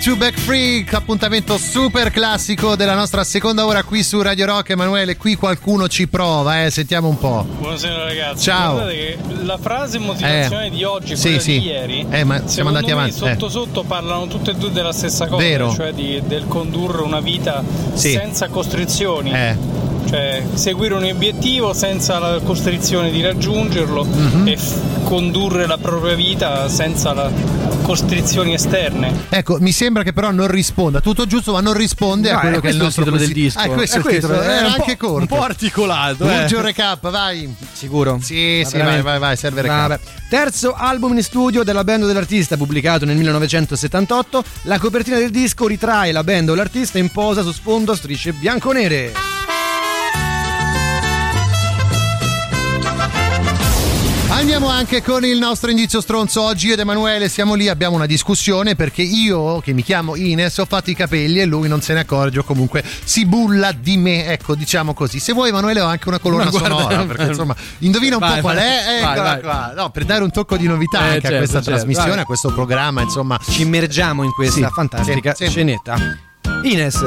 To Back Free, appuntamento super classico della nostra seconda ora qui su Radio Rock. Emanuele, qui qualcuno ci prova, eh? sentiamo un po'. Buonasera ragazzi. Ciao. Guardate che la frase motivazionale Eh. di oggi Sì, quella sì. di ieri. Eh, ma siamo andati avanti, Sotto eh. sotto parlano tutte e due della stessa cosa, Vero. cioè di- del condurre una vita Sì. senza costrizioni. Eh. Cioè seguire un obiettivo senza la costrizione di raggiungerlo Mhm. e f- condurre la propria vita senza la costrizioni esterne. Ecco, mi sembra che però non risponda, tutto giusto, ma non risponde a No, quello è che è il questo nostro titolo del disco. Ah, questo È è il titolo, questo, è era un po'- anche corto. un po' articolato, eh. Urge un recap, vai. Sicuro? Sì, Ma sì, vai, vai, vai, serve recap. Vabbè. Terzo album in studio della band o dell'artista, pubblicato nel 1978. La copertina del disco ritrae la band o l'artista in posa su sfondo a strisce bianco-nere. Andiamo anche con il nostro indizio stronzo. Oggi io ed Emanuele siamo lì, abbiamo una discussione perché io, che mi chiamo Ines, ho fatto i capelli e lui non se ne accorge o comunque si bulla di me, ecco, diciamo così. Se vuoi Emanuele ho anche una colonna guarda, sonora, perché insomma, indovina un vai, po' qual vai, è? Eccola vai. qua. No, per dare un tocco di novità Eh, anche certo, a questa certo, trasmissione, vai. a questo programma, insomma. Ci immergiamo in questa Sì, fantastica sì, sì. scenetta. Ines,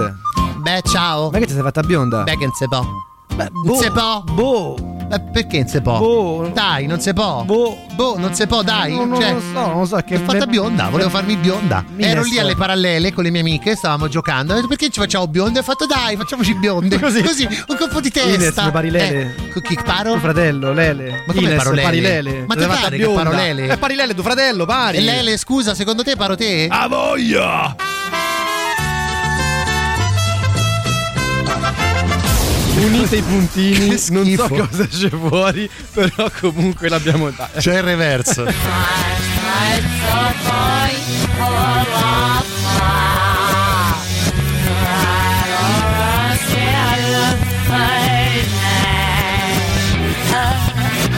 Beh, ciao. ma che ti sei fatta bionda? Beh, che non si può. Beh, Non si può. Boh. Eh, perché non si può? Boh. Dai, non si può. Boh. Boh, non si può, dai. Non, non Cioè, lo so, non lo so. Che Mi ho fatta bionda, volevo farmi bionda. Ero lì alle parallele con le mie amiche, stavamo giocando. Ho detto, perché ci facciamo bionde? Ho fatto dai, facciamoci bionde. Così. un colpo di testa. Ines, mi pari Lele. Eh, con chi paro? Tuo fratello, Lele. Ma come Ines, paro Lele? pari Lele. Ma te pare che bionda. paro Lele? Eh, pari Lele, tuo fratello, pari. E Lele, scusa, secondo te paro te? A voglia! Unite i puntini, non so cosa c'è fuori, però comunque l'abbiamo data. C'è il reverso.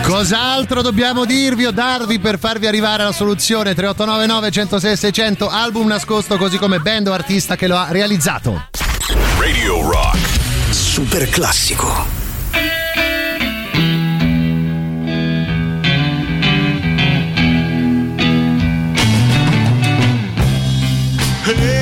Cos'altro dobbiamo dirvi o darvi per farvi arrivare alla soluzione? 3899 106 600 album nascosto così come band o artista che lo ha realizzato. Radio Rock. Super classico. Hey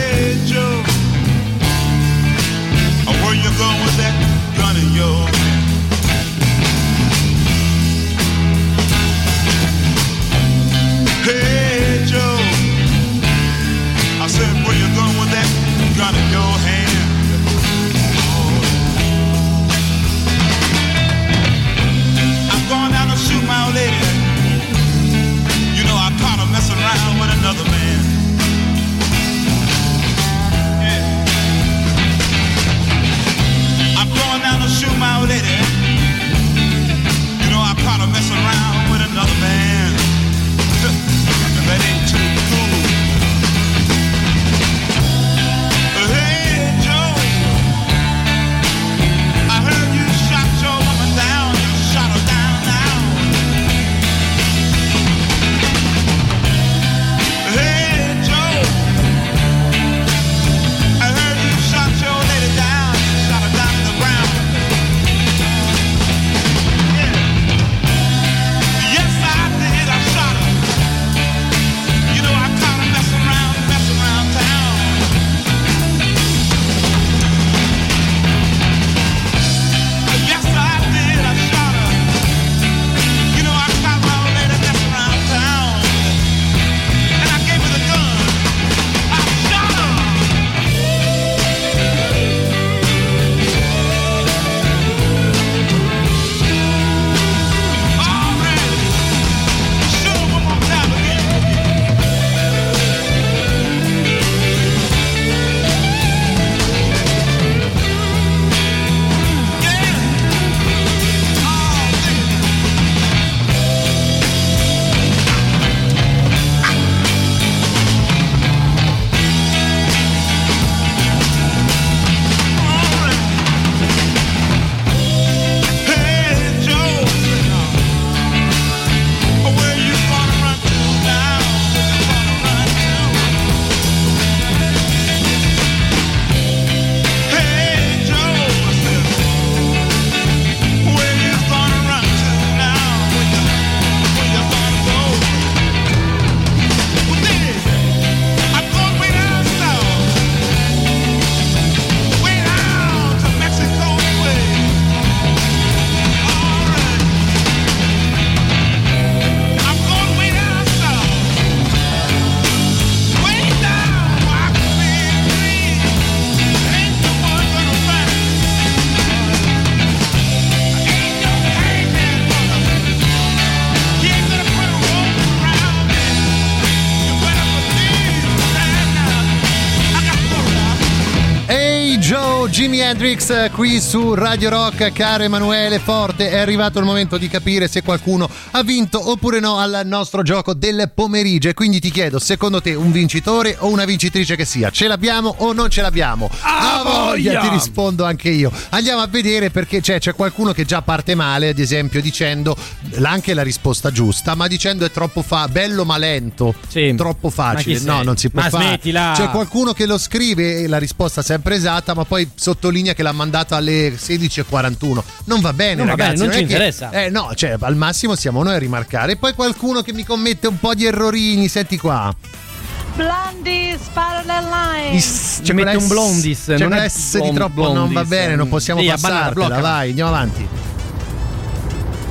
Joe. Jimi Hendrix eh, qui su Radio Rock, caro Emanuele Forte, è arrivato il momento di capire se qualcuno ha vinto oppure no al nostro gioco del pomeriggio e quindi ti chiedo, secondo te un vincitore o una vincitrice che sia? Ce l'abbiamo o non ce l'abbiamo? Ah, voglia! Ti rispondo anche io. Andiamo a vedere perché c'è, c'è qualcuno che già parte male, ad esempio dicendo anche la risposta giusta, ma dicendo è troppo fa bello ma lento, troppo facile. No, non si può Ma fare. smettila! C'è qualcuno che lo scrive e la risposta è sempre esatta, ma poi sottolinea che l'ha mandato alle 16.41. Non va bene, Non va bene, ragazzi. non è ci che- interessa. eh no, cioè al massimo siamo noi a rimarcare. E poi qualcuno che mi commette un po' di errorini, senti qua. Blondie Parallel Line. Ci mette un S- blondis, C'è non è S di troppo, non va blondis, bene, non possiamo passartela. blocca. Vai, andiamo avanti.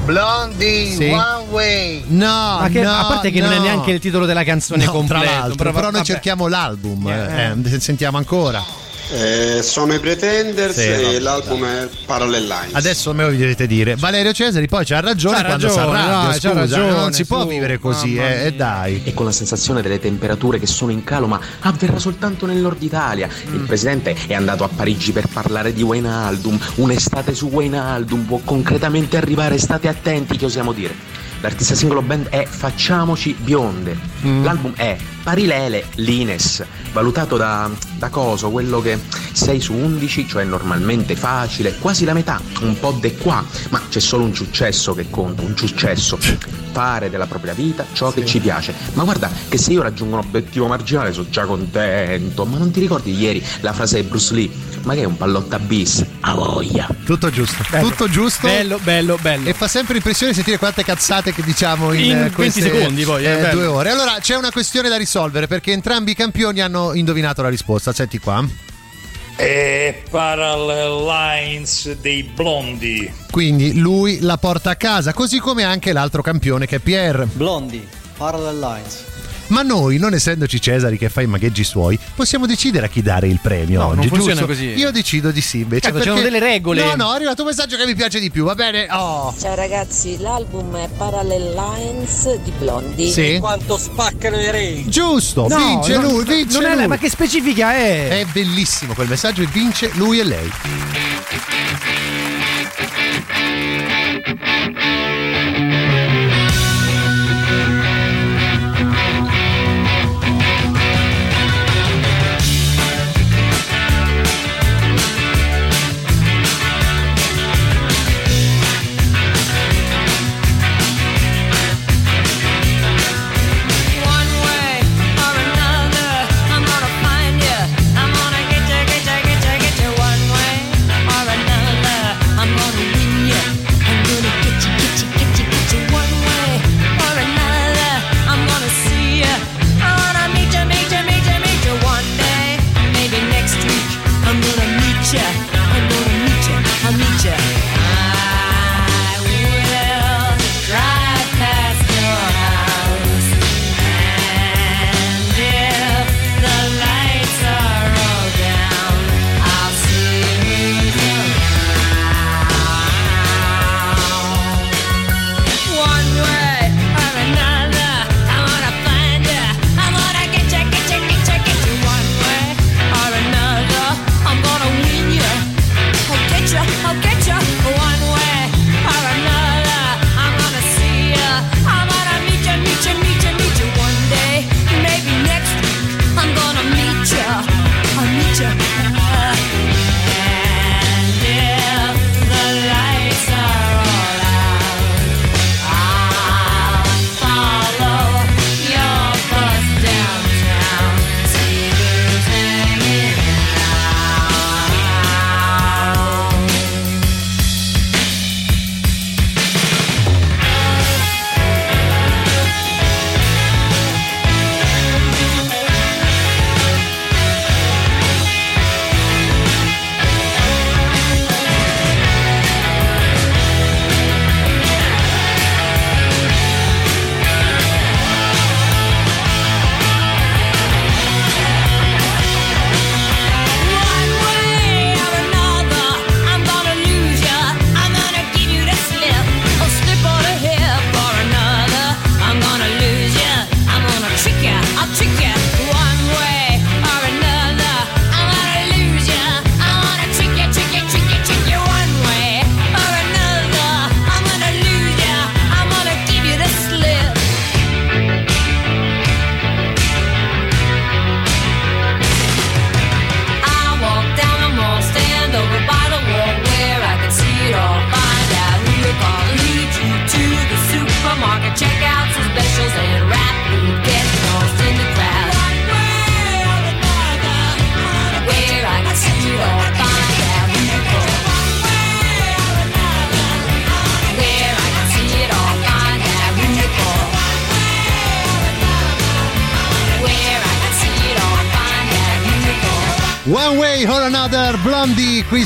Blondie, Sì. One Way. No, Ma che- no, a parte che non è no. neanche il titolo della canzone No, completo. Tra l'altro, però, noi cerchiamo l'album, eh, eh, sentiamo ancora. Eh, sono i Pretenders Sì, e no, l'album è Parallel Lines. Adesso me lo dovete dire. Valerio Cesari poi c'ha ragione C'ha quando ragione, sa radio, dai, scusa, c'ha ragione, non si su, può vivere così, eh, e dai. e con la sensazione delle temperature che sono in calo, ma avverrà soltanto nel nord Italia. Il presidente è andato a Parigi per parlare di Wayne Aldum. Un'estate su Wayne Aldum può concretamente arrivare, state attenti che osiamo dire. L'artista singolo band è Facciamoci Bionde. L'album è Parilele Lines, valutato da, da coso, quello che 6 su 11, cioè normalmente facile, quasi la metà, un po' de qua, ma c'è solo un successo che conta, un successo. Fare della propria vita ciò che ci piace. Ma guarda che se io raggiungo un obiettivo marginale sono già contento. Ma non ti ricordi ieri la frase di Bruce Lee? Ma che è un pallotta bis? A voglia. Tutto giusto, Bello. tutto giusto. Bello, bello, bello. E fa sempre impressione sentire quante cazzate che diciamo in, In eh, 20 queste, secondi poi, eh, eh, due ore. Allora c'è una questione da risolvere perché entrambi i campioni hanno indovinato la risposta. Senti qua. E Parallel Lines dei Blondi. Quindi lui la porta a casa, così come anche l'altro campione che è Pierre. Blondi, Parallel Lines. Ma noi, non essendoci Cesari che fa i magheggi suoi, possiamo decidere a chi dare il premio No, non oggi, funziona giusto? così. Io decido di sì invece. Cazzo, perché- c'erano delle regole. No, no, è arrivato un messaggio che mi piace di più, va bene? Oh. Ciao ragazzi, l'album è Parallel Lines di Blondi. Sì. Quanto spaccano i re. Giusto, No, vince non- lui, vince non è lui. lei, ma che specifica è? È bellissimo quel messaggio e vince lui e lei.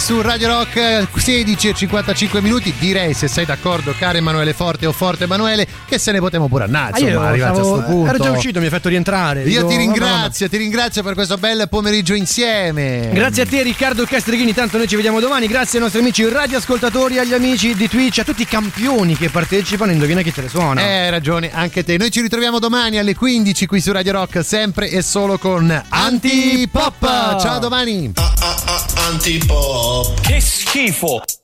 Su Radio Rock 16 e 55 minuti direi se sei d'accordo caro Emanuele Forte o Forte Emanuele che se ne potremmo pure andare Ah, insomma io arrivati stavo- a sto punto Ero già uscito, mi ha fatto rientrare. io Dico, ti vabbè, ringrazio ti ringrazio per questo bel pomeriggio insieme Grazie a te Riccardo Castreghini, tanto noi ci vediamo domani, grazie ai nostri amici radioascoltatori, agli amici di Twitch, a tutti i campioni che partecipano, indovina chi te le suona. Eh, hai ragione, anche te. Noi ci ritroviamo domani alle 15 qui su Radio Rock, sempre e solo con Antipop. Ciao domani. Antipop. Che schifo.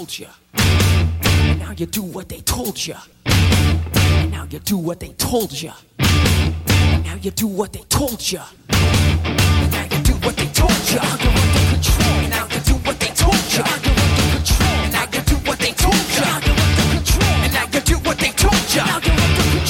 told you. And now you do what they told you. And now you do what they told you. And now you do what they told you. And now you do what they told you. You're under control. And now you do what they told you. You're under control. And now you do what they told you. You're under control. And now you do what they told you. Now you're under control.